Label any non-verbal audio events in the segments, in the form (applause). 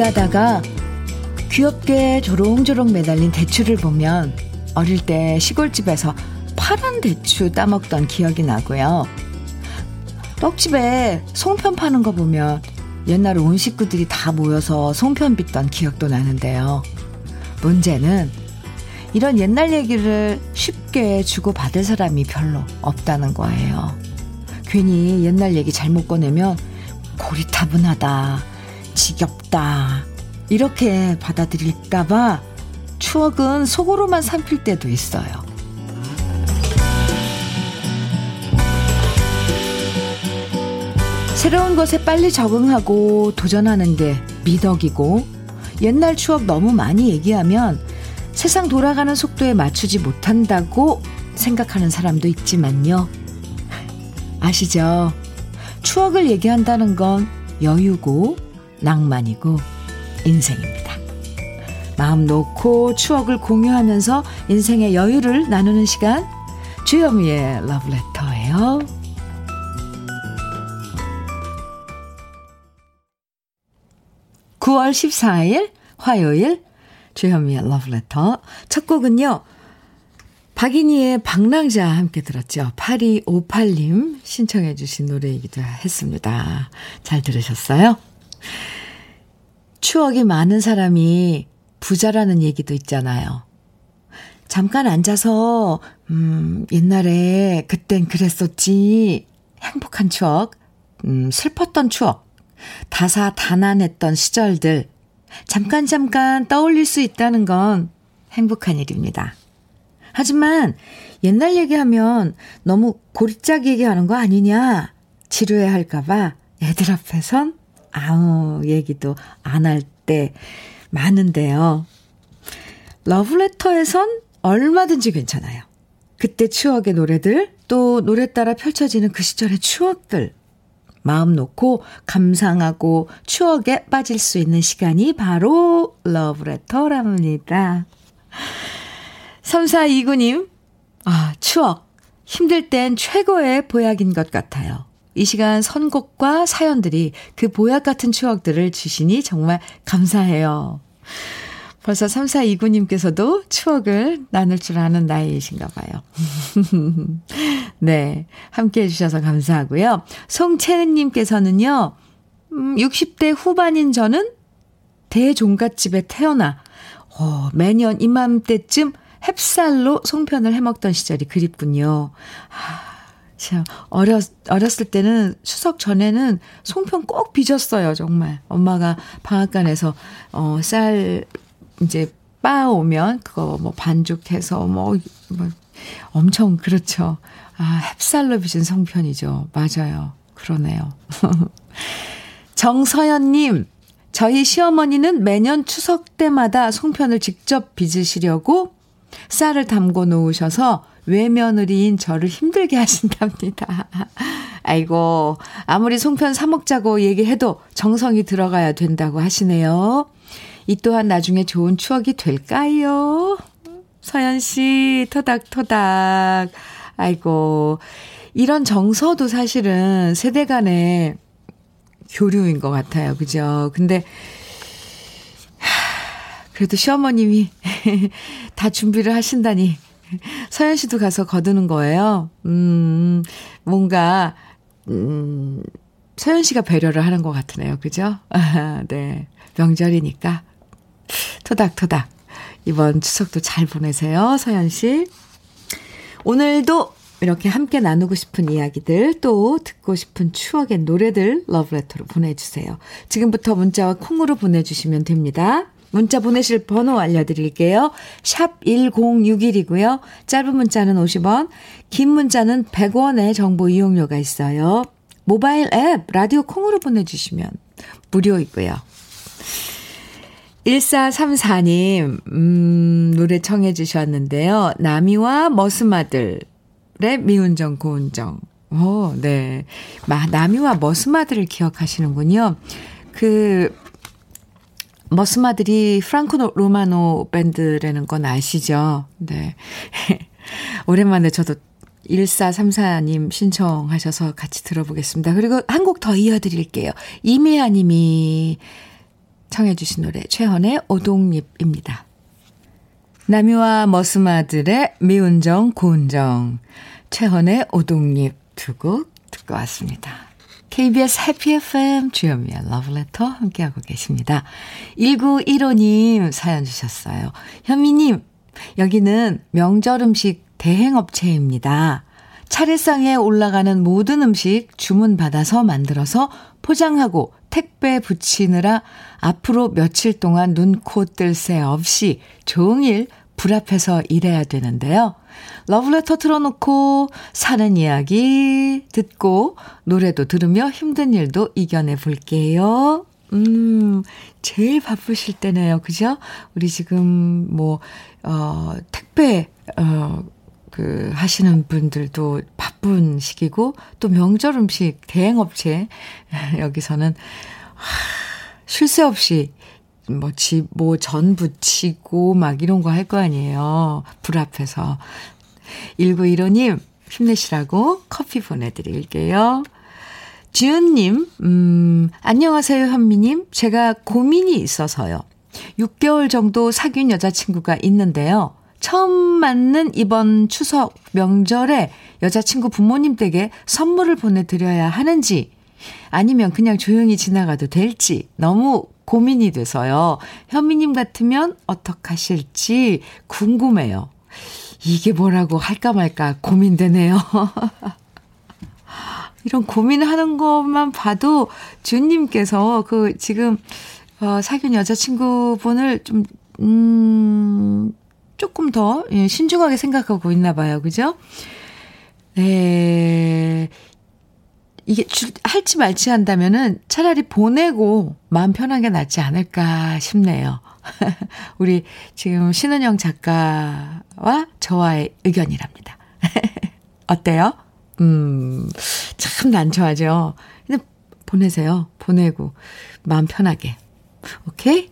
가다가 귀엽게 조롱조롱 매달린 대추를 보면 어릴 때 시골집에서 파란 대추 따먹던 기억이 나고요. 떡집에 송편 파는 거 보면 옛날에 온 식구들이 다 모여서 송편 빚던 기억도 나는데요. 문제는 이런 옛날 얘기를 쉽게 주고받을 사람이 별로 없다는 거예요. 괜히 옛날 얘기 잘못 꺼내면 고리타분하다, 지겹다, 이렇게 받아들일까봐 추억은 속으로만 삼킬 때도 있어요. 새로운 것에 빨리 적응하고 도전하는 게 미덕이고 옛날 추억 너무 많이 얘기하면 세상 돌아가는 속도에 맞추지 못한다고 생각하는 사람도 있지만요. 아시죠? 추억을 얘기한다는 건 여유고 낭만이고 인생입니다. 마음 놓고 추억을 공유하면서 인생의 여유를 나누는 시간 주현미의 러브레터예요. 9월 14일 화요일 주현미의 러브레터 첫 곡은요. 박인희의 방랑자 함께 들었죠. 8258님 신청해 주신 노래이기도 했습니다. 잘 들으셨어요? 추억이 많은 사람이 부자라는 얘기도 있잖아요. 잠깐 앉아서, 음, 옛날에 그땐 그랬었지. 행복한 추억, 음, 슬펐던 추억, 다사다난했던 시절들 잠깐 잠깐 떠올릴 수 있다는 건 행복한 일입니다. 하지만 옛날 얘기하면 너무 고리짝 얘기하는 거 아니냐 지루해 할까봐 애들 앞에선 아무 얘기도 안 할 때 많은데요. 러브레터에선 얼마든지 괜찮아요. 그때 추억의 노래들, 또 노래 따라 펼쳐지는 그 시절의 추억들. 마음 놓고 감상하고 추억에 빠질 수 있는 시간이 바로 러브레터랍니다. 3429님, 아, 추억. 힘들 땐 최고의 보약인 것 같아요. 이 시간 선곡과 사연들이 그 보약 같은 추억들을 주시니 정말 감사해요. 벌써 3429님께서도 추억을 나눌 줄 아는 나이이신가 봐요. (laughs) 네. 함께 해주셔서 감사하고요. 송채은님께서는요, 음, 60대 후반인 저는 대종갓집에 태어나, 어, 매년 이맘때쯤 햅쌀로 송편을 해먹던 시절이 그립군요. 아, 참, 어렸, 어렸을 때는 추석 전에는 송편 꼭 빚었어요, 정말. 엄마가 방앗간에서, 어, 쌀, 이제 빻아오면 그거 뭐 반죽해서 뭐, 뭐 엄청 그렇죠. 아, 햅쌀로 빚은 송편이죠. 맞아요. 그러네요. (laughs) 정서연님, 저희 시어머니는 매년 추석 때마다 송편을 직접 빚으시려고 쌀을 담궈 놓으셔서 외며느리인 저를 힘들게 하신답니다. (laughs) 아이고, 아무리 송편 사먹자고 얘기해도 정성이 들어가야 된다고 하시네요. 이 또한 나중에 좋은 추억이 될까요? 서연 씨, 토닥토닥. 아이고, 이런 정서도 사실은 세대 간의 교류인 것 같아요. 그죠? 근데, 그래도 시어머님이 (laughs) 다 준비를 하신다니. (laughs) 서연 씨도 가서 거두는 거예요. 음, 뭔가, 음, 서연 씨가 배려를 하는 것 같으네요. 그죠? (laughs) 네. 명절이니까. 토닥토닥. 이번 추석도 잘 보내세요, 서연 씨. 오늘도 이렇게 함께 나누고 싶은 이야기들 또 듣고 싶은 추억의 노래들 러브레터로 보내주세요. 지금부터 문자와 콩으로 보내주시면 됩니다. 문자 보내실 번호 알려드릴게요. 샵 1061이고요. 짧은 문자는 50원, 긴 문자는 100원의 정보 이용료가 있어요. 모바일 앱 라디오 콩으로 보내주시면 무료이고요. 1434님, 음, 노래 청해 주셨는데요. 나미와 머스마들의 미운정, 고운정. 오, 네. 마, 나미와 머스마들을 기억하시는군요. 그, 머스마들이 프랑코 로마노 밴드라는 건 아시죠? 네. (laughs) 오랜만에 저도 1434님 신청하셔서 같이 들어보겠습니다. 그리고 한 곡 더 이어드릴게요. 이미아 님이 청해 주신 노래 최헌의 오동잎입니다. 남이와 머스마들의 미운정 고운정 최헌의 오동잎 두 곡 듣고 왔습니다. KBS 해피 FM 주현미의 러브레터 함께하고 계십니다. 1915님 사연 주셨어요. 현미님, 여기는 명절 음식 대행업체입니다. 차례상에 올라가는 모든 음식 주문받아서 만들어서 포장하고 택배 붙이느라 앞으로 며칠 동안 눈, 코, 뜰 새 없이 종일 불 앞에서 일해야 되는데요. 러브레터 틀어놓고 사는 이야기 듣고 노래도 들으며 힘든 일도 이겨내 볼게요. 음, 제일 바쁘실 때네요. 그죠? 우리 지금 뭐, 어, 택배, 어, 그, 하시는 분들도 바쁜 시기고, 또 명절 음식 대행업체, (laughs) 여기서는, 쉴 새 없이, 뭐, 집, 뭐, 전 부치고, 막 이런 거 할 거 아니에요. 불 앞에서. 1915님, 힘내시라고 커피 보내드릴게요. 지은님, 음, 안녕하세요, 현미님. 제가 고민이 있어서요. 6개월 정도 사귄 여자친구가 있는데요. 처음 맞는 이번 추석 명절에 여자친구 부모님 댁에 선물을 보내드려야 하는지 아니면 그냥 조용히 지나가도 될지 너무 고민이 돼서요. 현미님 같으면 어떡하실지 궁금해요. 이게 뭐라고 할까 말까 고민되네요. (laughs) 이런 고민하는 것만 봐도 주님께서 그 지금 어, 사귄 여자친구분을 좀, 음, 조금 더 예, 신중하게 생각하고 있나 봐요. 그죠? 네. 이게 주, 할지 말지 한다면은 차라리 보내고 마음 편한 게 낫지 않을까 싶네요. (laughs) 우리 지금 신은영 작가와 저와의 의견이랍니다. (laughs) 어때요? 음, 참 난처하죠? 근데 보내세요. 보내고 마음 편하게. 오케이?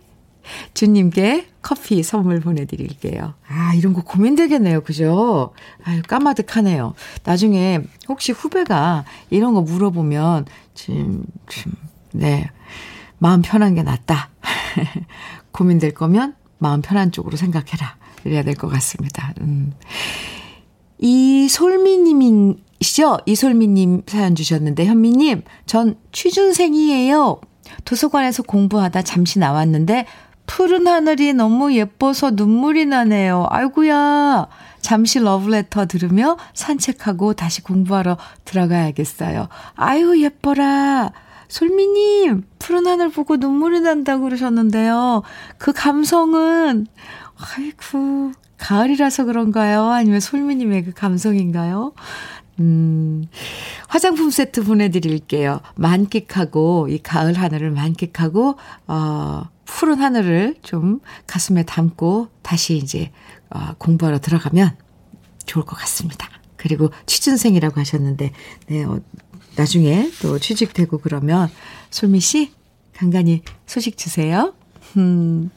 주님께 커피 선물 보내드릴게요. 아, 이런 거 고민되겠네요. 그죠? 아유, 까마득하네요. 나중에 혹시 후배가 이런 거 물어보면, 지금, 지금, 네. 마음 편한 게 낫다. (laughs) 고민될 거면 마음 편한 쪽으로 생각해라. 이래야 될 것 같습니다. 음. 이솔미님이시죠? 이솔미님 사연 주셨는데, 현미님, 전 취준생이에요. 도서관에서 공부하다 잠시 나왔는데, 푸른 하늘이 너무 예뻐서 눈물이 나네요. 아이구야. 잠시 러브레터 들으며 산책하고 다시 공부하러 들어가야겠어요. 아유, 예뻐라. 솔미님, 푸른 하늘 보고 눈물이 난다고 그러셨는데요. 그 감성은, 아이고, 가을이라서 그런가요? 아니면 솔미님의 그 감성인가요? 음, 화장품 세트 보내드릴게요. 만끽하고, 이 가을 하늘을 만끽하고, 어, 푸른 하늘을 좀 가슴에 담고 다시 이제 어, 공부하러 들어가면 좋을 것 같습니다. 그리고 취준생이라고 하셨는데, 네, 어, 나중에 또 취직되고 그러면 솔미 씨 간간히 소식 주세요. 음.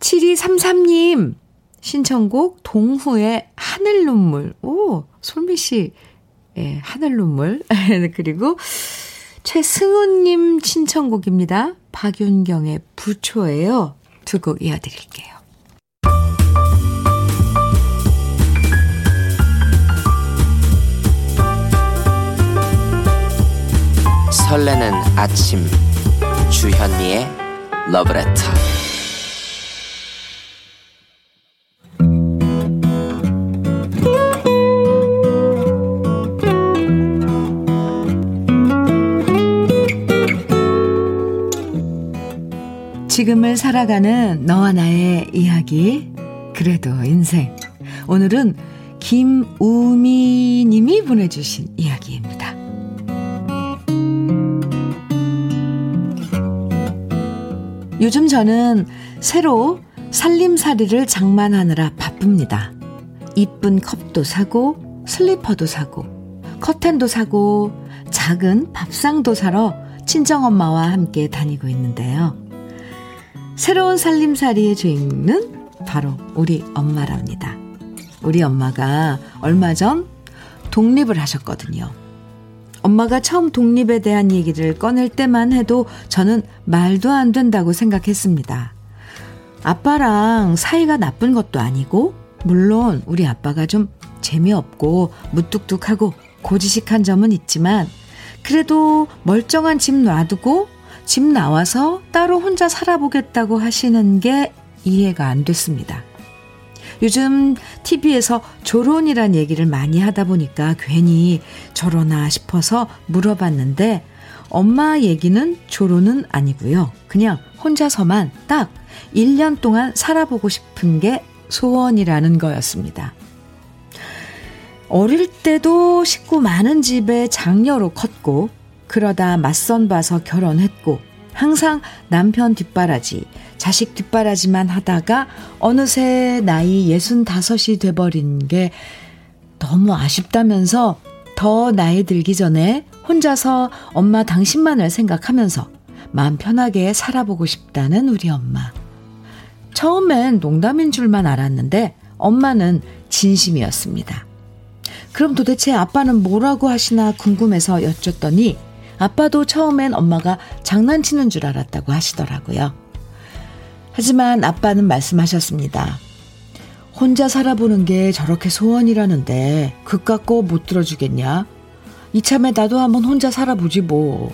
7233님 신청곡 동후의 하늘 눈물. 오, 솔미 씨. 예, 하늘 눈물. (laughs) 그리고 최승훈님 신청곡입니다. 박윤경의 부초예요. 두 곡 이어드릴게요. 설레는 아침 주현미의 러브레터 살아가는 너와 나의 이야기, 그래도 인생. 오늘은 김우미 님이 보내주신 이야기입니다. 요즘 저는 새로 살림살이를 장만하느라 바쁩니다. 이쁜 컵도 사고, 슬리퍼도 사고, 커튼도 사고, 작은 밥상도 사러 친정엄마와 함께 다니고 있는데요. 새로운 살림살이의 주인은 바로 우리 엄마랍니다. 우리 엄마가 얼마 전 독립을 하셨거든요. 엄마가 처음 독립에 대한 얘기를 꺼낼 때만 해도 저는 말도 안 된다고 생각했습니다. 아빠랑 사이가 나쁜 것도 아니고, 물론 우리 아빠가 좀 재미없고 무뚝뚝하고 고지식한 점은 있지만, 그래도 멀쩡한 집 놔두고 집 나와서 따로 혼자 살아보겠다고 하시는 게 이해가 안 됐습니다. 요즘 TV에서 조론이란 얘기를 많이 하다 보니까 괜히 저러나 싶어서 물어봤는데 엄마 얘기는 조론은 아니고요. 그냥 혼자서만 딱 1년 동안 살아보고 싶은 게 소원이라는 거였습니다. 어릴 때도 식구 많은 집에 장녀로 컸고 그러다 맞선 봐서 결혼했고 항상 남편 뒷바라지, 자식 뒷바라지만 하다가 어느새 나이 65이 돼버린 게 너무 아쉽다면서 더 나이 들기 전에 혼자서 엄마 당신만을 생각하면서 마음 편하게 살아보고 싶다는 우리 엄마. 처음엔 농담인 줄만 알았는데 엄마는 진심이었습니다. 그럼 도대체 아빠는 뭐라고 하시나 궁금해서 여쭸더니 아빠도 처음엔 엄마가 장난치는 줄 알았다고 하시더라고요. 하지만 아빠는 말씀하셨습니다. 혼자 살아보는 게 저렇게 소원이라는데 그깟 고못 들어주겠냐? 이참에 나도 한번 혼자 살아보지 뭐.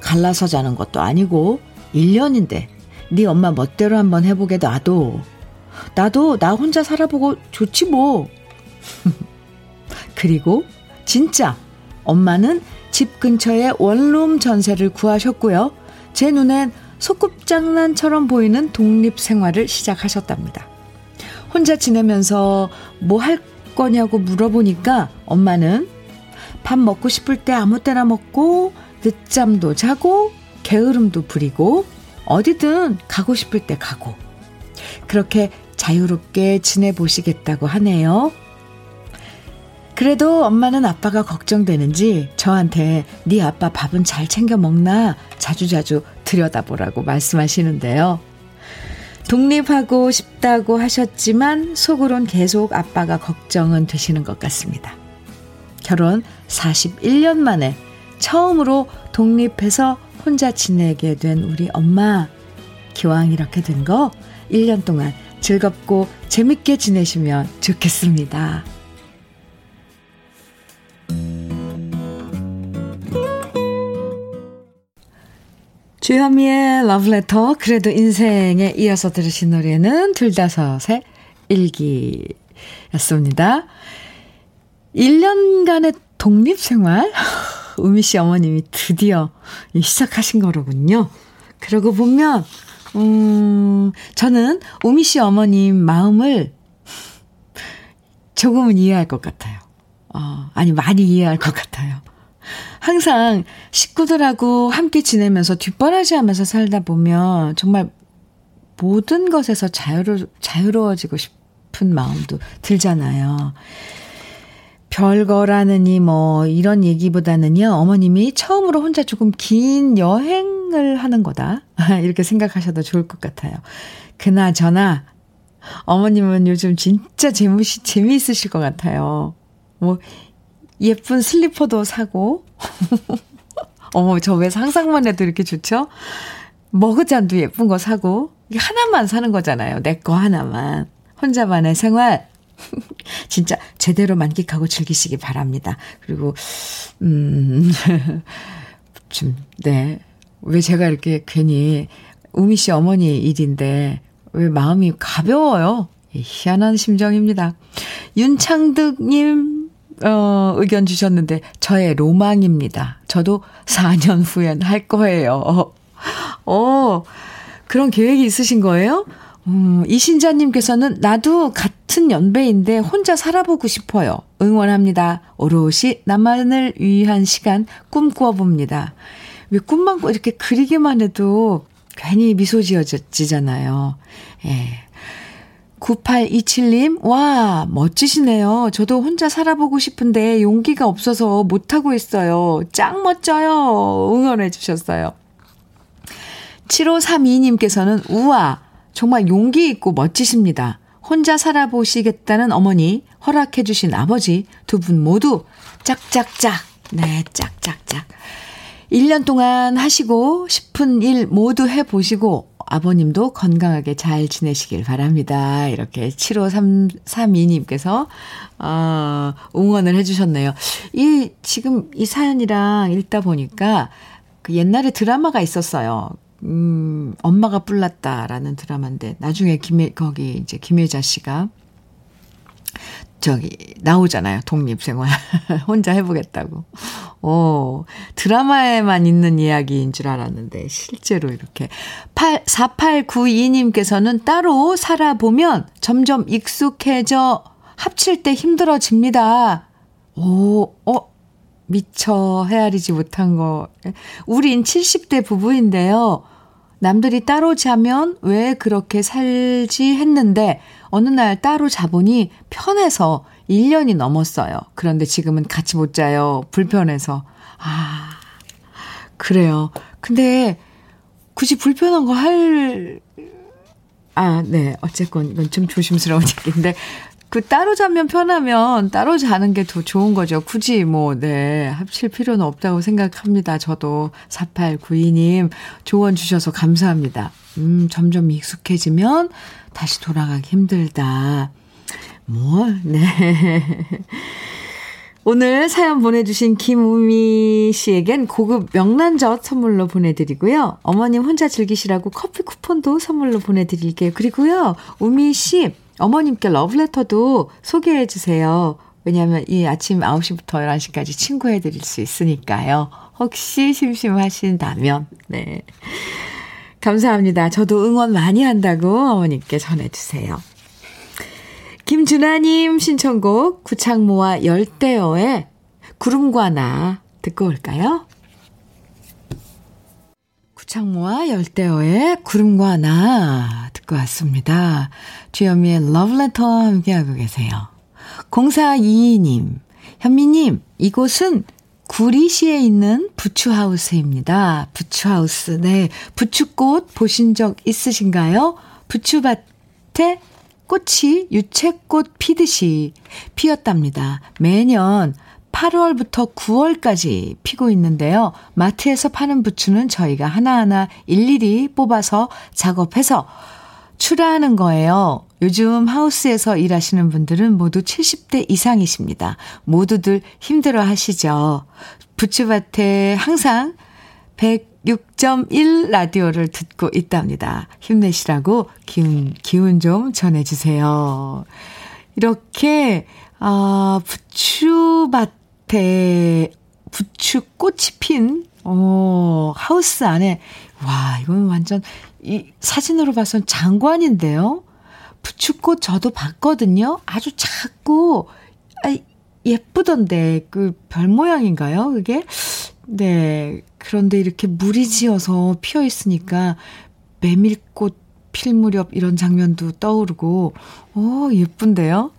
갈라서 자는 것도 아니고 1년인데 네 엄마 멋대로 한번 해보게 놔도 나도 나 혼자 살아보고 좋지 뭐. (laughs) 그리고 진짜 엄마는 집 근처에 원룸 전세를 구하셨고요. 제 눈엔 소꿉장난처럼 보이는 독립 생활을 시작하셨답니다. 혼자 지내면서 뭐 할 거냐고 물어보니까 엄마는 밥 먹고 싶을 때 아무 때나 먹고 늦잠도 자고 게으름도 부리고 어디든 가고 싶을 때 가고 그렇게 자유롭게 지내보시겠다고 하네요. 그래도 엄마는 아빠가 걱정되는지 저한테 네 아빠 밥은 잘 챙겨 먹나 자주자주 들여다보라고 말씀하시는데요. 독립하고 싶다고 하셨지만 속으론 계속 아빠가 걱정은 되시는 것 같습니다. 결혼 41년 만에 처음으로 독립해서 혼자 지내게 된 우리 엄마. 기왕 이렇게 된 거 1년 동안 즐겁고 재밌게 지내시면 좋겠습니다. 주현미의 러브레터 그래도 인생에 이어서 들으신 노래는 둘다섯의 일기였습니다. 1년간의 독립생활 (laughs) 우미 씨 어머님이 드디어 시작하신 거로군요. 그러고 보면 음 저는 우미 씨 어머님 마음을 조금은 이해할 것 같아요. 어, 아니 많이 이해할 것 같아요. 항상 식구들하고 함께 지내면서 뒷바라지 하면서 살다 보면 정말 모든 것에서 자유로, 자유로워지고 싶은 마음도 들잖아요. 별거라느니 뭐 이런 얘기보다는요, 어머님이 처음으로 혼자 조금 긴 여행을 하는 거다. (laughs) 이렇게 생각하셔도 좋을 것 같아요. 그나저나, 어머님은 요즘 진짜 재무시, 재미있으실 것 같아요. 뭐, 예쁜 슬리퍼도 사고. (laughs) 어머, 저 왜 상상만 해도 이렇게 좋죠? 머그잔도 예쁜 거 사고. 하나만 사는 거잖아요. 내 거 하나만. 혼자만의 생활. (laughs) 진짜 제대로 만끽하고 즐기시기 바랍니다. 그리고, 음, (laughs) 좀, 네. 왜 제가 이렇게 괜히 우미 씨 어머니 일인데 왜 마음이 가벼워요? 희한한 심정입니다. 윤창득님, 어, 의견 주셨는데, 저의 로망입니다. 저도 4년 후엔 할 거예요. 어, 그런 계획이 있으신 거예요? 음, 이신자님께서는 나도 같은 연배인데 혼자 살아보고 싶어요. 응원합니다. 오롯이 나만을 위한 시간 꿈꾸어봅니다. 왜 꿈만 이렇게 그리기만 해도 괜히 미소 지어지잖아요. 예. 9827님, 와, 멋지시네요. 저도 혼자 살아보고 싶은데 용기가 없어서 못하고 있어요. 짱 멋져요. 응원해 주셨어요. 7532님께서는, 우와, 정말 용기 있고 멋지십니다. 혼자 살아보시겠다는 어머니, 허락해 주신 아버지, 두 분 모두 짝짝짝 네, 짝짝짝. 1년 동안 하시고 싶은 일 모두 해보시고 아버님도 건강하게 잘 지내시길 바랍니다. 이렇게 75332님께서, 어, 응원을 해주셨네요. 이, 지금 이 사연이랑 읽다 보니까 그 옛날에 드라마가 있었어요. 음, 엄마가 뿔났다라는 드라마인데, 나중에 김혜, 거기 이제 김혜자 씨가 저기 나오잖아요. 독립생활. (laughs) 혼자 해보겠다고. 오, 드라마에만 있는 이야기인 줄 알았는데 실제로 이렇게 8 4892님께서는 따로 살아보면 점점 익숙해져 합칠 때 힘들어집니다. 오, 어 미처 헤아리지 못한 거. 우린 70대 부부인데요. 남들이 따로 자면 왜 그렇게 살지 했는데 어느 날 따로 자보니 편해서 1년이 넘었어요. 그런데 지금은 같이 못 자요. 불편해서. 아, 그래요. 근데 굳이 불편한 거 할, 아, 네. 어쨌건 이건 좀 조심스러운 (laughs) 얘기인데 그 따로 자면 편하면 따로 자는 게 더 좋은 거죠. 굳이 뭐, 네, 합칠 필요는 없다고 생각합니다. 저도 4892님 조언 주셔서 감사합니다. 음, 점점 익숙해지면 다시 돌아가기 힘들다. 뭐, (laughs) 네. 오늘 사연 보내주신 김우미 씨에겐 고급 명란젓 선물로 보내드리고요. 어머님 혼자 즐기시라고 커피 쿠폰도 선물로 보내드릴게요. 그리고요, 우미 씨, 어머님께 러브레터도 소개해 주세요. 왜냐하면 이 아침 9시부터 11시까지 친구해 드릴 수 있으니까요. 혹시 심심하신다면, 네. 감사합니다. 저도 응원 많이 한다고 어머님께 전해주세요. 김준아님 신청곡 구창모와 열대어의 구름과 나 듣고 올까요? 구창모와 열대어의 구름과 나 듣고 왔습니다. 주현미의 러브레터 함께하고 계세요. 0422님, 현미님, 이곳은 구리시에 있는 부추하우스입니다. 부추하우스, 네. 부추꽃 보신 적 있으신가요? 부추밭에 꽃이 유채꽃 피듯이 피었답니다. 매년 8월부터 9월까지 피고 있는데요. 마트에서 파는 부추는 저희가 하나하나 일일이 뽑아서 작업해서 출하하는 거예요. 요즘 하우스에서 일하시는 분들은 모두 70대 이상이십니다. 모두들 힘들어 하시죠. 부추밭에 항상 106.1 라디오를 듣고 있답니다. 힘내시라고 기운, 기운 좀 전해주세요. 이렇게, 아, 부추밭에 부추꽃이 핀, 어, 하우스 안에, 와, 이건 완전, 이 사진으로 봐선 장관인데요? 부추꽃 저도 봤거든요? 아주 작고, 아, 예쁘던데, 그 별 모양인가요? 그게? 네. 그런데 이렇게 물이 지어서 피어 있으니까 메밀꽃 필 무렵 이런 장면도 떠오르고, 오, 예쁜데요?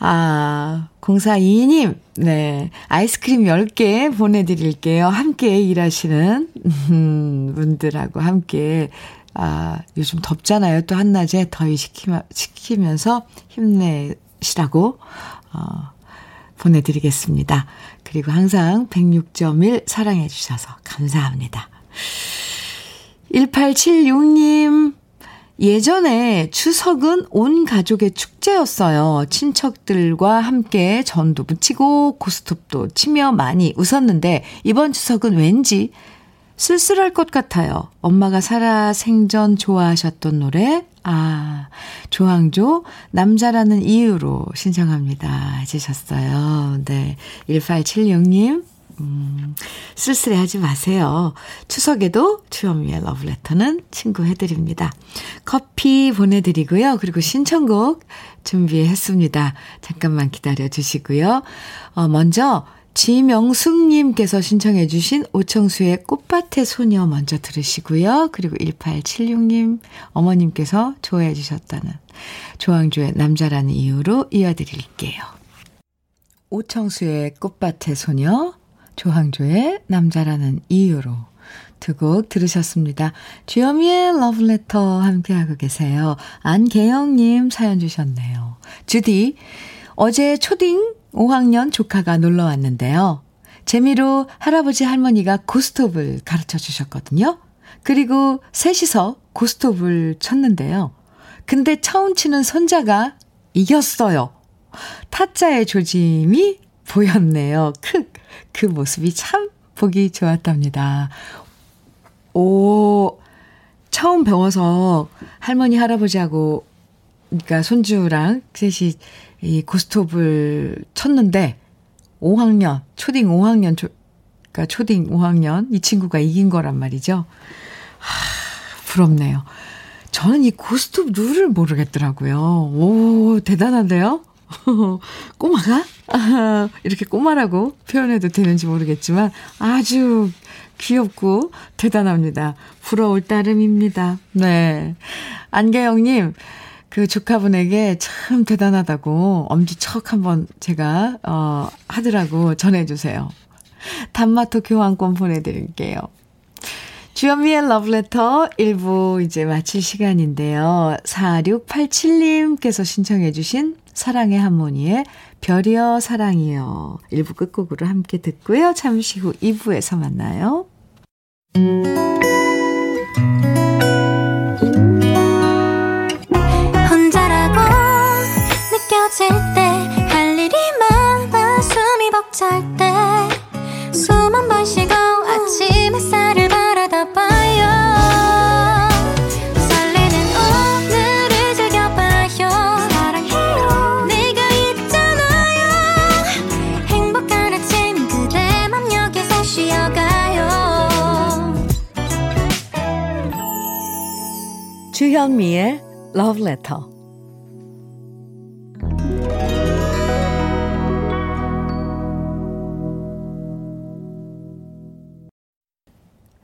아, 0422님, 네. 아이스크림 10개 보내드릴게요. 함께 일하시는, 음, 분들하고 함께, 아, 요즘 덥잖아요. 또 한낮에 더위 시키, 시키면서 힘내시라고, 어, 보내드리겠습니다. 그리고 항상 106.1 사랑해 주셔서 감사합니다. 1876님, 예전에 추석은 온 가족의 축제였어요. 친척들과 함께 전도 붙이고 고스톱도 치며 많이 웃었는데 이번 추석은 왠지 쓸쓸할 것 같아요. 엄마가 살아 생전 좋아하셨던 노래, 아, 조항조, 남자라는 이유로 신청합니다. 해주셨어요. 네. 1876님, 음, 쓸쓸해 하지 마세요. 추석에도 주현미의 러브레터는 친구 해드립니다. 커피 보내드리고요. 그리고 신청곡 준비했습니다. 잠깐만 기다려 주시고요. 어, 먼저 지명숙님께서 신청해 주신 오청수의 꽃밭의 소녀 먼저 들으시고요. 그리고 1876님 어머님께서 좋아해 주셨다는 조항조의 남자라는 이유로 이어드릴게요. 오청수의 꽃밭의 소녀, 조항조의 남자라는 이유로 두 곡 들으셨습니다. 주여미의 러브레터 함께하고 계세요. 안계영님 사연 주셨네요. 주디, 어제 초딩 5학년 조카가 놀러 왔는데요. 재미로 할아버지 할머니가 고스톱을 가르쳐 주셨거든요. 그리고 셋이서 고스톱을 쳤는데요. 근데 처음 치는 손자가 이겼어요. 타짜의 조짐이 보였네요. 크, 그 모습이 참 보기 좋았답니다. 오, 처음 배워서 할머니, 할아버지하고, 그러니까 손주랑 셋이 이 고스톱을 쳤는데, 5학년, 초딩 5학년, 초, 그러니까 초딩 5학년, 이 친구가 이긴 거란 말이죠. 하, 부럽네요. 저는 이 고스톱 룰을 모르겠더라고요. 오, 대단한데요? (laughs) 꼬마가? 아, (laughs) 이렇게 꼬마라고 표현해도 되는지 모르겠지만 아주 귀엽고 대단합니다. 부러울 따름입니다. 네. 안계영님, 그 조카분에게 참 대단하다고 엄지척 한번 제가, 어, 하더라고 전해주세요. 단마토 교환권 보내드릴게요. 주현미의 러브레터 1부 이제 마칠 시간인데요. 4687님께서 신청해 주신 사랑의 하모니의 별이여 사랑이여 1부 끝곡으로 함께 듣고요. 잠시 후 2부에서 만나요. 혼자라고 느껴질 때 할 일이 많아 숨이 벅찰 때숨한번 쉬 주현미의 Love Letter.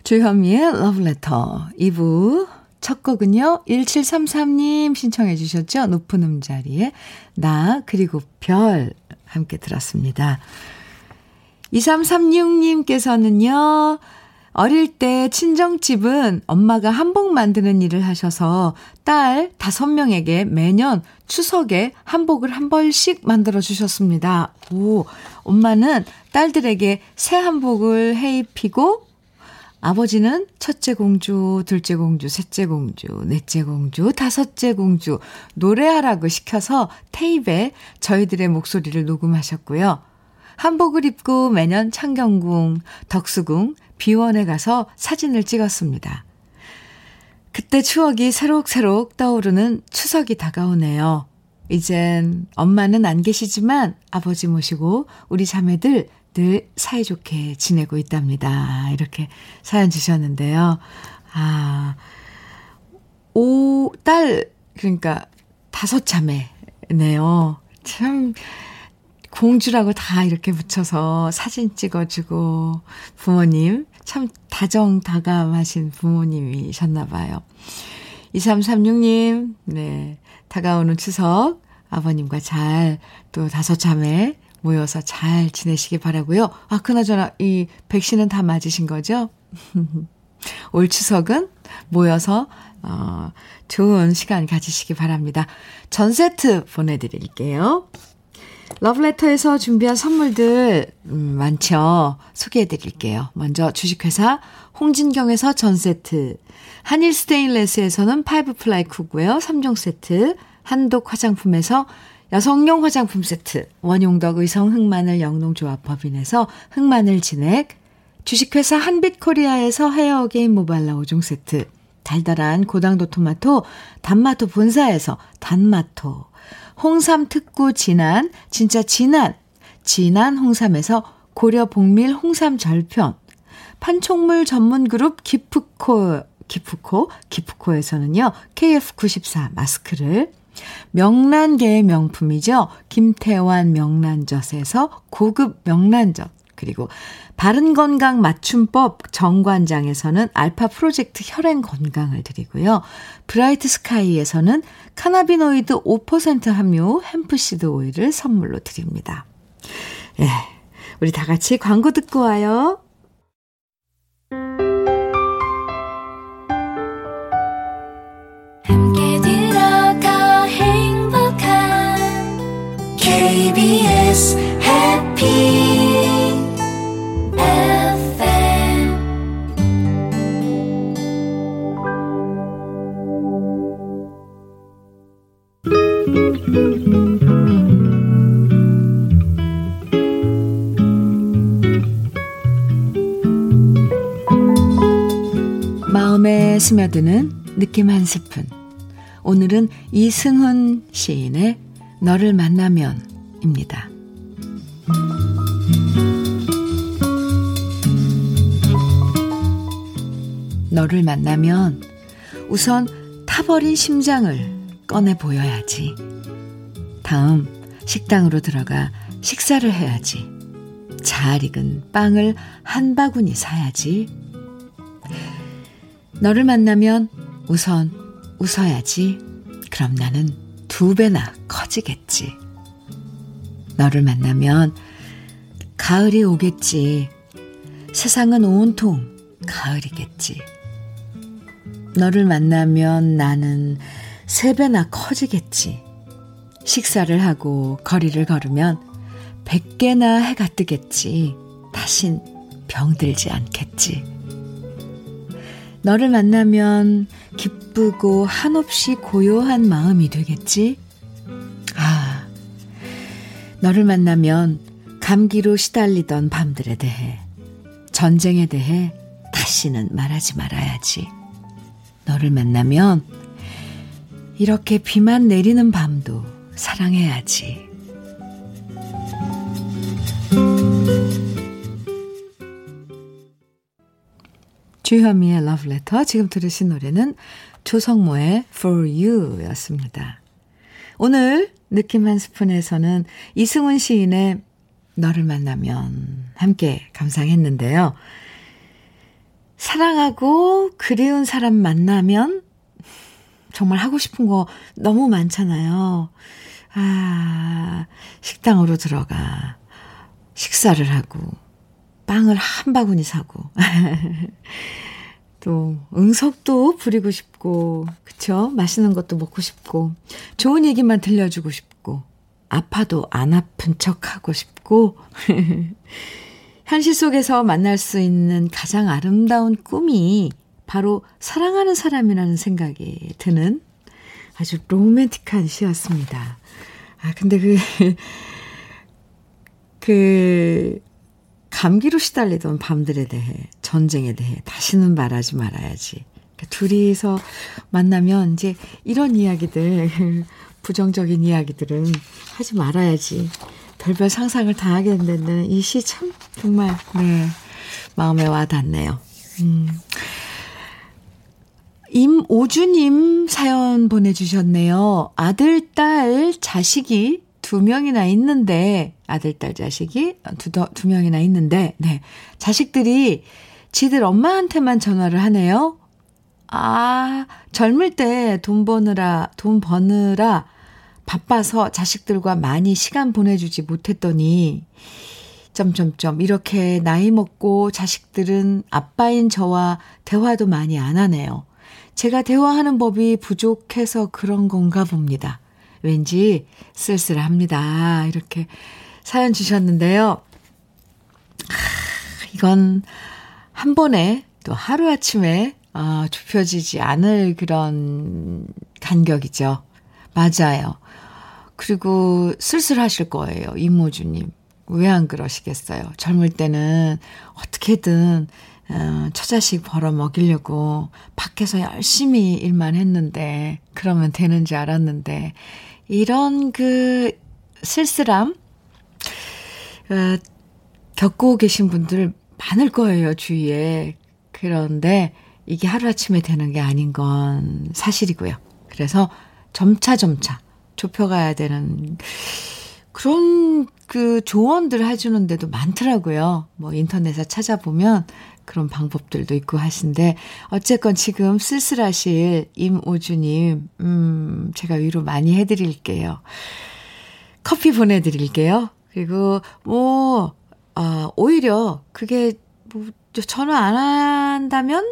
주현미의 Love Letter 2부 첫 곡은요. 1733님 신청해 주셨죠. 높은 음자리에 나 그리고 별 함께 들었습니다. 2336님께서는요. 어릴 때 친정집은 엄마가 한복 만드는 일을 하셔서 딸 다섯 명에게 매년 추석에 한복을 한 벌씩 만들어 주셨습니다. 오, 엄마는 딸들에게 새 한복을 해 입히고 아버지는 첫째 공주, 둘째 공주, 셋째 공주, 넷째 공주, 다섯째 공주 노래하라고 시켜서 테이프에 저희들의 목소리를 녹음하셨고요. 한복을 입고 매년 창경궁, 덕수궁, 비원에 가서 사진을 찍었습니다. 그때 추억이 새록새록 떠오르는 추석이 다가오네요. 이젠 엄마는 안 계시지만 아버지 모시고 우리 자매들 늘 사이좋게 지내고 있답니다. 이렇게 사연 주셨는데요. 아, 오, 딸, 그러니까 다섯 자매네요. 참, 공주라고 다 이렇게 붙여서 사진 찍어주고 부모님 참 다정다감하신 부모님이셨나 봐요. 2336님, 네. 다가오는 추석 아버님과 잘 또 다섯 자매 모여서 잘 지내시기 바라고요. 아, 그나저나 이 백신은 다 맞으신 거죠? (laughs) 올 추석은 모여서 어, 좋은 시간 가지시기 바랍니다. 전 세트 보내드릴게요. 러브레터에서 준비한 선물들 음, 많죠. 소개해 드릴게요. 먼저 주식회사 홍진경에서 전 세트, 한일 스테인레스에서는 five ply cookware 3종 세트, 한독 화장품에서 여성용 화장품 세트, 원용덕 의성 흑마늘 영농조합 법인에서 흑마늘 진액, 주식회사 한빛코리아에서 헤어 어게인 모발라 5종 세트, 달달한 고당도 토마토, 단마토 본사에서 단마토, 홍삼 특구 진한, 진짜 진한, 진한 홍삼에서 고려 복밀 홍삼 절편, 판촉물 전문 그룹 기프코, 기프코, 기프코에서는요, KF94 마스크를, 명란계의 명품이죠. 김태환 명란젓에서 고급 명란젓, 그리고 바른건강 맞춤법 정관장에서는 알파 프로젝트 혈행 건강을 드리고요. 브라이트 스카이에서는 cannabinoid 5% 함유 hemp seed 오일을 선물로 드립니다. 예. 우리 다 같이 광고 듣고 와요. KBS 해피 마음에 스며드는 느낌 한 스푼. 오늘은 이승훈 시인의 너를 만나면입니다. 너를 만나면 우선 타버린 심장을 꺼내 보여야지. 다음 식당으로 들어가 식사를 해야지. 잘 익은 빵을 한 바구니 사야지. 너를 만나면 우선 웃어야지. 그럼 나는 두 배나 커지겠지. 너를 만나면 가을이 오겠지. 세상은 온통 가을이겠지. 너를 만나면 나는 세 배나 커지겠지. 식사를 하고 거리를 걸으면 백 개나 해가 뜨겠지. 다신 병들지 않겠지. 너를 만나면 기쁘고 한없이 고요한 마음이 되겠지? 아, 너를 만나면 감기로 시달리던 밤들에 대해, 전쟁에 대해 다시는 말하지 말아야지. 너를 만나면 이렇게 비만 내리는 밤도 사랑해야지. 주현미의 러브레터 지금 들으신 노래는 조성모의 For You 였습니다. 오늘 느낌 한 스푼에서는 이승훈 시인의 너를 만나면 함께 감상했는데요. 사랑하고 그리운 사람 만나면 정말 하고 싶은 거 너무 많잖아요. 아, 식당으로 들어가 식사를 하고 빵을 한 바구니 사고 (laughs) 또 응석도 부리고 싶고 그쵸? 맛있는 것도 먹고 싶고 좋은 얘기만 들려주고 싶고 아파도 안 아픈 척 하고 싶고 (laughs) 현실 속에서 만날 수 있는 가장 아름다운 꿈이 바로 사랑하는 사람이라는 생각이 드는 아주 로맨틱한 시였습니다. 아, 근데 그, (laughs) 그, 감기로 시달리던 밤들에 대해, 전쟁에 대해 다시는 말하지 말아야지. 그러니까 둘이서 만나면 이제 이런 이야기들, (laughs) 부정적인 이야기들은 하지 말아야지. 별별 상상을 다 하게 된다는 이 시 참, 정말, 네, 마음에 와 닿네요. 음. 임오주님 사연 보내주셨네요. 아들, 딸, 자식이 두 명이나 있는데, 아들, 딸, 자식이 두, 두 명이나 있는데, 네. 자식들이 지들 엄마한테만 전화를 하네요. 아, 젊을 때 돈 버느라, 돈 버느라 바빠서 자식들과 많이 시간 보내주지 못했더니, 점점점, 이렇게 나이 먹고 자식들은 아빠인 저와 대화도 많이 안 하네요. 제가 대화하는 법이 부족해서 그런 건가 봅니다. 왠지 쓸쓸합니다. 이렇게 사연 주셨는데요. 아, 이건 한 번에 또 하루아침에 아, 좁혀지지 않을 그런 간격이죠. 맞아요. 그리고 쓸쓸하실 거예요. 이모주님. 왜 안 그러시겠어요? 젊을 때는 어떻게든 어, 처자식 벌어 먹이려고 밖에서 열심히 일만 했는데, 그러면 되는 줄 알았는데, 이런 그 쓸쓸함, 어, 겪고 계신 분들 많을 거예요, 주위에. 그런데 이게 하루아침에 되는 게 아닌 건 사실이고요. 그래서 점차 점차 좁혀가야 되는 그런 그 조언들 해주는 데도 많더라고요. 뭐 인터넷에 찾아보면 그런 방법들도 있고 하신데, 어쨌건 지금 쓸쓸하실 임오주님, 음, 제가 위로 많이 해드릴게요. 커피 보내드릴게요. 그리고 뭐, 아, 오히려 그게 뭐, 전화 안 한다면,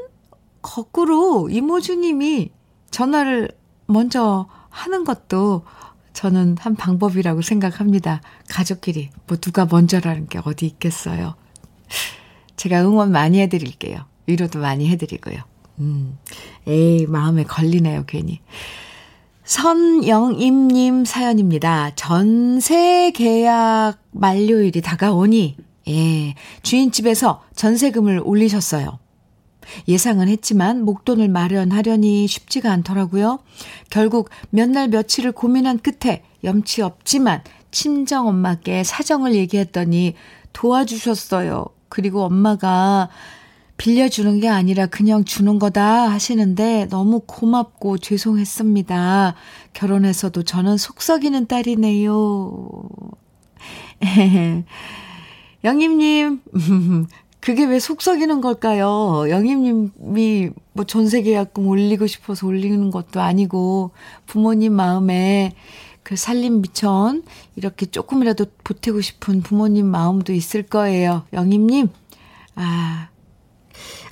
거꾸로 이모주님이 전화를 먼저 하는 것도 저는 한 방법이라고 생각합니다. 가족끼리. 뭐 누가 먼저라는 게 어디 있겠어요. 제가 응원 많이 해드릴게요. 위로도 많이 해드리고요. 음, 에이, 마음에 걸리네요, 괜히. 선영임님 사연입니다. 전세 계약 만료일이 다가오니, 예, 주인집에서 전세금을 올리셨어요. 예상은 했지만 목돈을 마련하려니 쉽지가 않더라고요. 결국 몇 날 며칠을 고민한 끝에 염치 없지만 친정 엄마께 사정을 얘기했더니 도와주셨어요. 그리고 엄마가 빌려주는 게 아니라 그냥 주는 거다 하시는데 너무 고맙고 죄송했습니다. 결혼해서도 저는 속 썩이는 딸이네요. (laughs) 영임님, (laughs) 그게 왜 속 썩이는 걸까요? 영임님이 뭐 전세계약금 올리고 싶어서 올리는 것도 아니고 부모님 마음에 그 살림 미천 이렇게 조금이라도 보태고 싶은 부모님 마음도 있을 거예요. 영임님, 아,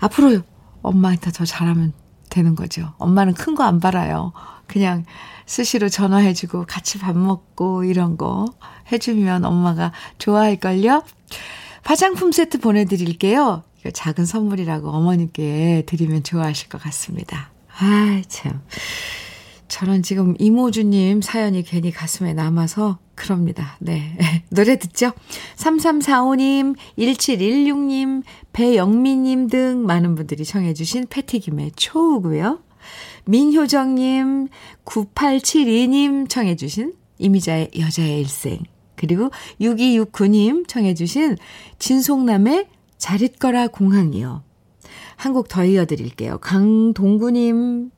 앞으로 엄마한테 더 잘하면 되는 거죠. 엄마는 큰 거 안 바라요. 그냥 수시로 전화해주고 같이 밥 먹고 이런 거 해주면 엄마가 좋아할걸요? 화장품 세트 보내드릴게요. 이거 작은 선물이라고 어머님께 드리면 좋아하실 것 같습니다. 아, 참. 저는 지금 이모주님 사연이 괜히 가슴에 남아서 그럽니다. 네. (laughs) 노래 듣죠? 3345님, 1716님, 배영미님 등 많은 분들이 청해주신 패티김의 초우고요. 민효정님, 9872님 청해주신 이미자의 여자의 일생. 그리고 6269님 청해주신 진송남의 잘 있거라 공항이요. 한 곡 더 이어드릴게요. 강동구님,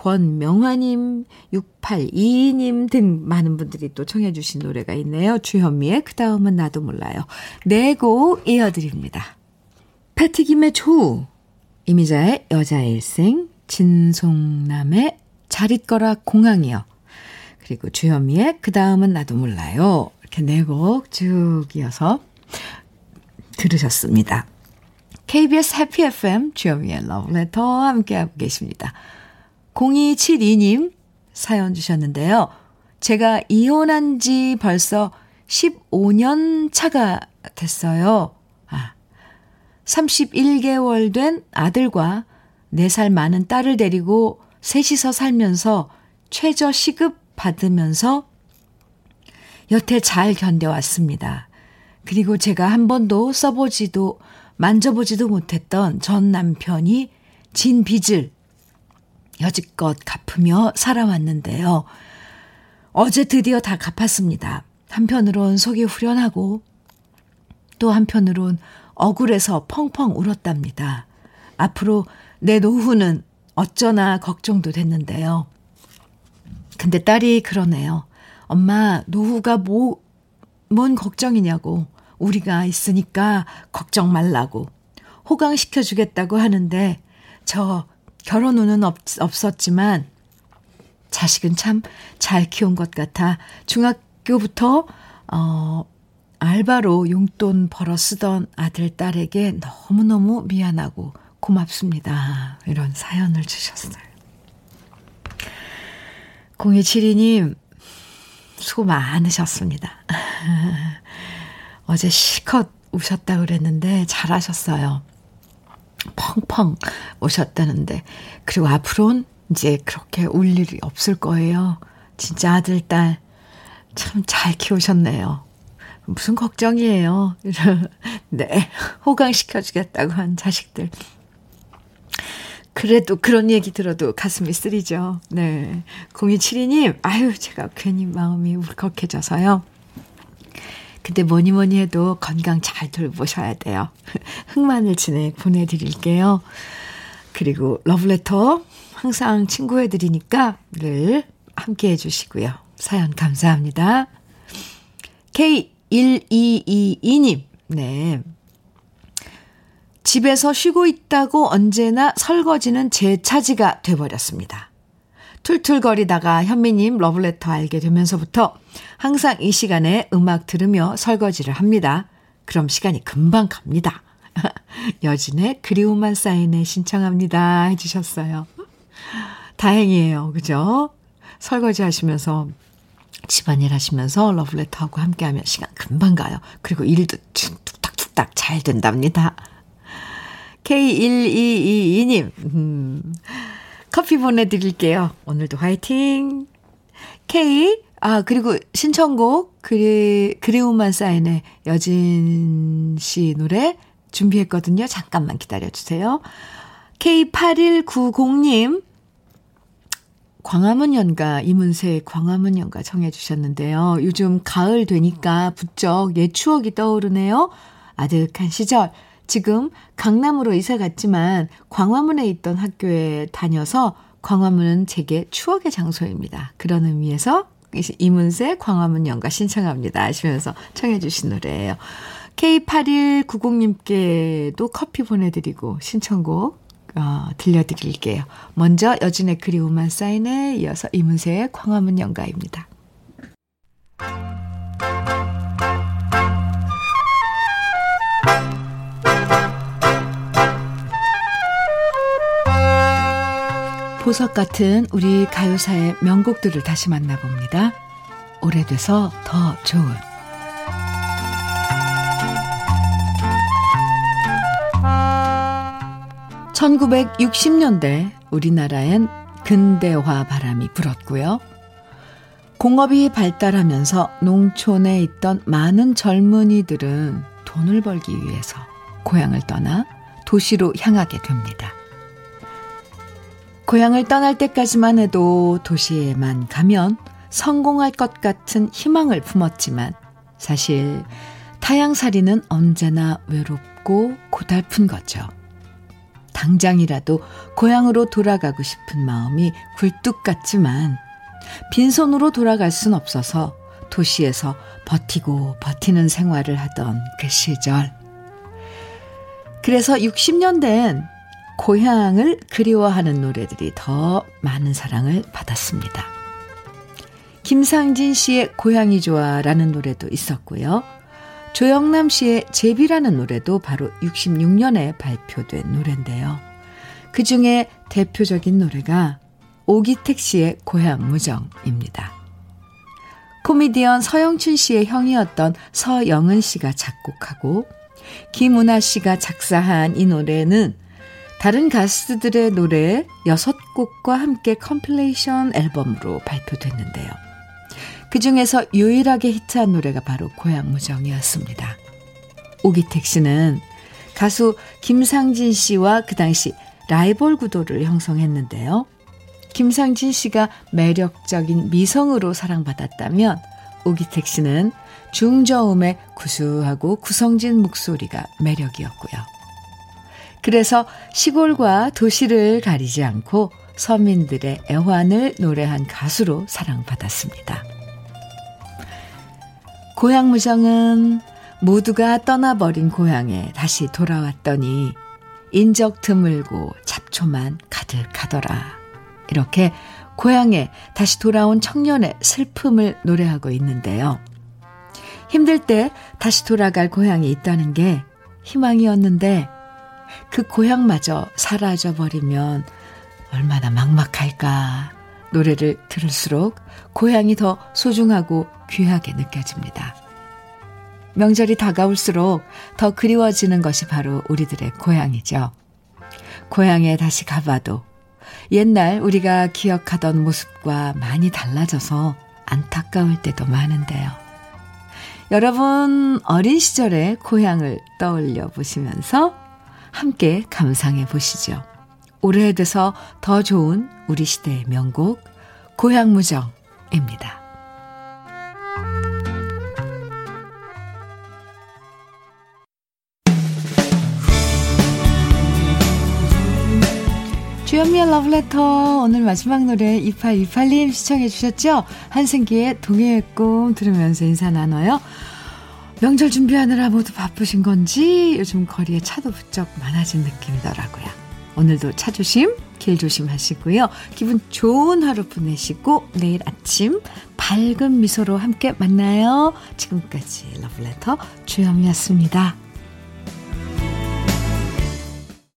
권명화님, 6822님 등 많은 분들이 또 청해주신 노래가 있네요. 주현미의 그 다음은 나도 몰라요. 네 곡 이어드립니다. 패티김의 초, 이미자의 여자의 일생, 진송남의 잘 있거라 공항이요. 그리고 주현미의 그 다음은 나도 몰라요. 이렇게 네 곡 쭉 이어서 들으셨습니다. KBS 해피 FM 주현미의 러브레터 함께하고 계십니다. 0272님 사연 주셨는데요. 제가 이혼한 지 벌써 15년 차가 됐어요. 아, 31개월 된 아들과 4살 많은 딸을 데리고 셋이서 살면서 최저 시급 받으면서 여태 잘 견뎌왔습니다. 그리고 제가 한 번도 써보지도 만져보지도 못했던 전 남편이 진 빚을 여지껏 갚으며 살아왔는데요. 어제 드디어 다 갚았습니다. 한편으론 속이 후련하고 또 한편으론 억울해서 펑펑 울었답니다. 앞으로 내 노후는 어쩌나 걱정도 됐는데요. 근데 딸이 그러네요. 엄마, 노후가 뭐, 뭔 걱정이냐고. 우리가 있으니까 걱정 말라고. 호강시켜주겠다고 하는데, 저 결혼 후는 없, 없었지만, 자식은 참 잘 키운 것 같아. 중학교부터, 어, 알바로 용돈 벌어 쓰던 아들, 딸에게 너무너무 미안하고 고맙습니다. 이런 사연을 주셨어요. 0272님, 수고 많으셨습니다. (laughs) 어제 실컷 우셨다 그랬는데 잘하셨어요. 펑펑 우셨다는데. 그리고 앞으로는 이제 그렇게 울 일이 없을 거예요. 진짜 아들, 딸, 참 잘 키우셨네요. 무슨 걱정이에요. (laughs) 네. 호강시켜 주겠다고 한 자식들. 그래도 그런 얘기 들어도 가슴이 쓰리죠. 네. 0272님, 아유, 제가 괜히 마음이 울컥해져서요. 근데 뭐니 뭐니 해도 건강 잘 돌보셔야 돼요. (laughs) 흑마늘 진액 보내드릴게요. 그리고 러브레터 항상 친구해드리니까 늘 함께 해주시고요. 사연 감사합니다. K1222님, 네. 집에서 쉬고 있다고 언제나 설거지는 제 차지가 돼버렸습니다. 툴툴거리다가 현미님 러블레터 알게 되면서부터 항상 이 시간에 음악 들으며 설거지를 합니다. 그럼 시간이 금방 갑니다. (laughs) 여진의 그리움만 쌓이네 신청합니다. 해주셨어요. 다행이에요. 그죠? 설거지 하시면서 집안일 하시면서 러블레터하고 함께하면 시간 금방 가요. 그리고 일도 뚝딱뚝딱 잘 된답니다. K1222님, 음, 커피 보내드릴게요. 오늘도 화이팅! K, 아, 그리고 신청곡, 그리, 그리움만 쌓이네. 여진 씨 노래 준비했거든요. 잠깐만 기다려주세요. K8190님, 광화문 연가, 이문세 광화문 연가 청해 주셨는데요. 요즘 가을 되니까 부쩍 옛 추억이 떠오르네요. 아득한 시절. 지금 강남으로 이사 갔지만 광화문에 있던 학교에 다녀서 광화문은 제게 추억의 장소입니다. 그런 의미에서 이문세 광화문 연가 신청합니다. 하시면서 청해 주신 노래예요. K8190님께도 커피 보내드리고 신청곡 어, 들려드릴게요. 먼저 여진의 그리움만 사인에 이어서 이문세의 광화문 연가입니다. 보석 같은 우리 가요사의 명곡들을 다시 만나봅니다. 오래돼서 더 좋은 1960년대 우리나라엔 근대화 바람이 불었고요. 공업이 발달하면서 농촌에 있던 많은 젊은이들은 돈을 벌기 위해서 고향을 떠나 도시로 향하게 됩니다. 고향을 떠날 때까지만 해도 도시에만 가면 성공할 것 같은 희망을 품었지만 사실 타향살이는 언제나 외롭고 고달픈 거죠. 당장이라도 고향으로 돌아가고 싶은 마음이 굴뚝 같지만 빈손으로 돌아갈 순 없어서 도시에서 버티고 버티는 생활을 하던 그 시절. 그래서 60년대엔 고향을 그리워하는 노래들이 더 많은 사랑을 받았습니다. 김상진 씨의 고향이 좋아라는 노래도 있었고요. 조영남 씨의 제비라는 노래도 바로 66년에 발표된 노래인데요. 그 중에 대표적인 노래가 오기택 씨의 고향 무정입니다. 코미디언 서영춘 씨의 형이었던 서영은 씨가 작곡하고 김운하 씨가 작사한 이 노래는 다른 가수들의 노래 6곡과 함께 compilation 앨범으로 발표됐는데요. 그 중에서 유일하게 히트한 노래가 바로 고향무정이었습니다. 오기택 씨는 가수 김상진 씨와 그 당시 라이벌 구도를 형성했는데요. 김상진 씨가 매력적인 미성으로 사랑받았다면 오기택 씨는 중저음의 구수하고 구성진 목소리가 매력이었고요. 그래서 시골과 도시를 가리지 않고 서민들의 애환을 노래한 가수로 사랑받았습니다. 고향 무정은 모두가 떠나버린 고향에 다시 돌아왔더니 인적 드물고 잡초만 가득하더라. 이렇게 고향에 다시 돌아온 청년의 슬픔을 노래하고 있는데요. 힘들 때 다시 돌아갈 고향이 있다는 게 희망이었는데 그 고향마저 사라져 버리면 얼마나 막막할까. 노래를 들을수록 고향이 더 소중하고 귀하게 느껴집니다. 명절이 다가올수록 더 그리워지는 것이 바로 우리들의 고향이죠. 고향에 다시 가봐도 옛날 우리가 기억하던 모습과 많이 달라져서 안타까울 때도 많은데요. 여러분 어린 시절의 고향을 떠올려 보시면서 함께 감상해 보시죠. 오래돼서 더 좋은 우리 시대의 명곡 고향무정입니다. 주현미의 러브레터 오늘 마지막 노래 2828님 시청해 주셨죠? 한승기의 동해의 꿈 들으면서 인사 나눠요. 명절 준비하느라 모두 바쁘신 건지 요즘 거리에 차도 부쩍 많아진 느낌이더라고요. 오늘도 차 조심, 길 조심하시고요. 기분 좋은 하루 보내시고 내일 아침 밝은 미소로 함께 만나요. 지금까지 러브레터 주현미였습니다.